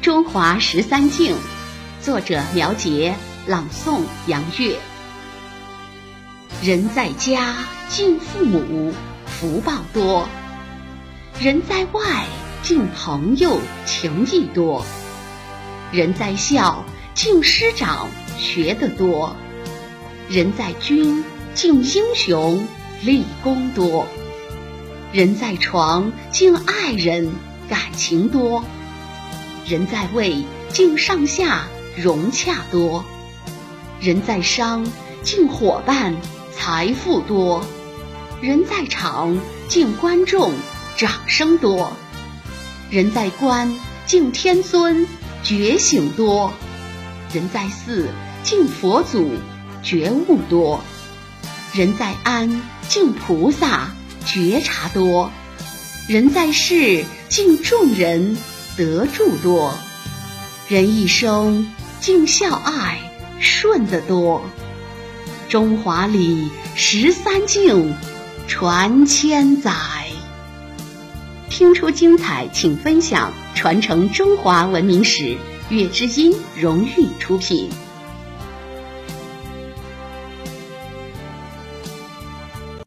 中华十三敬，作者苗杰，朗诵杨月。人在家敬父母，福报多；人在外敬朋友，情谊多；人在校敬师长，学得多；人在军敬英雄，立功多；人在床敬爱人，感情多；人在位敬上下，融洽多；人在商敬伙伴。财富多，人在场敬观众，掌声多；人在观敬天尊，觉醒多；人在寺敬佛祖，觉悟多；人在安敬菩萨，觉察多；人在世敬众人，得助多；人一生敬孝爱，顺得多。中华礼十三敬，传千载。听出精彩，请分享，传承中华文明史。月之音荣誉出品。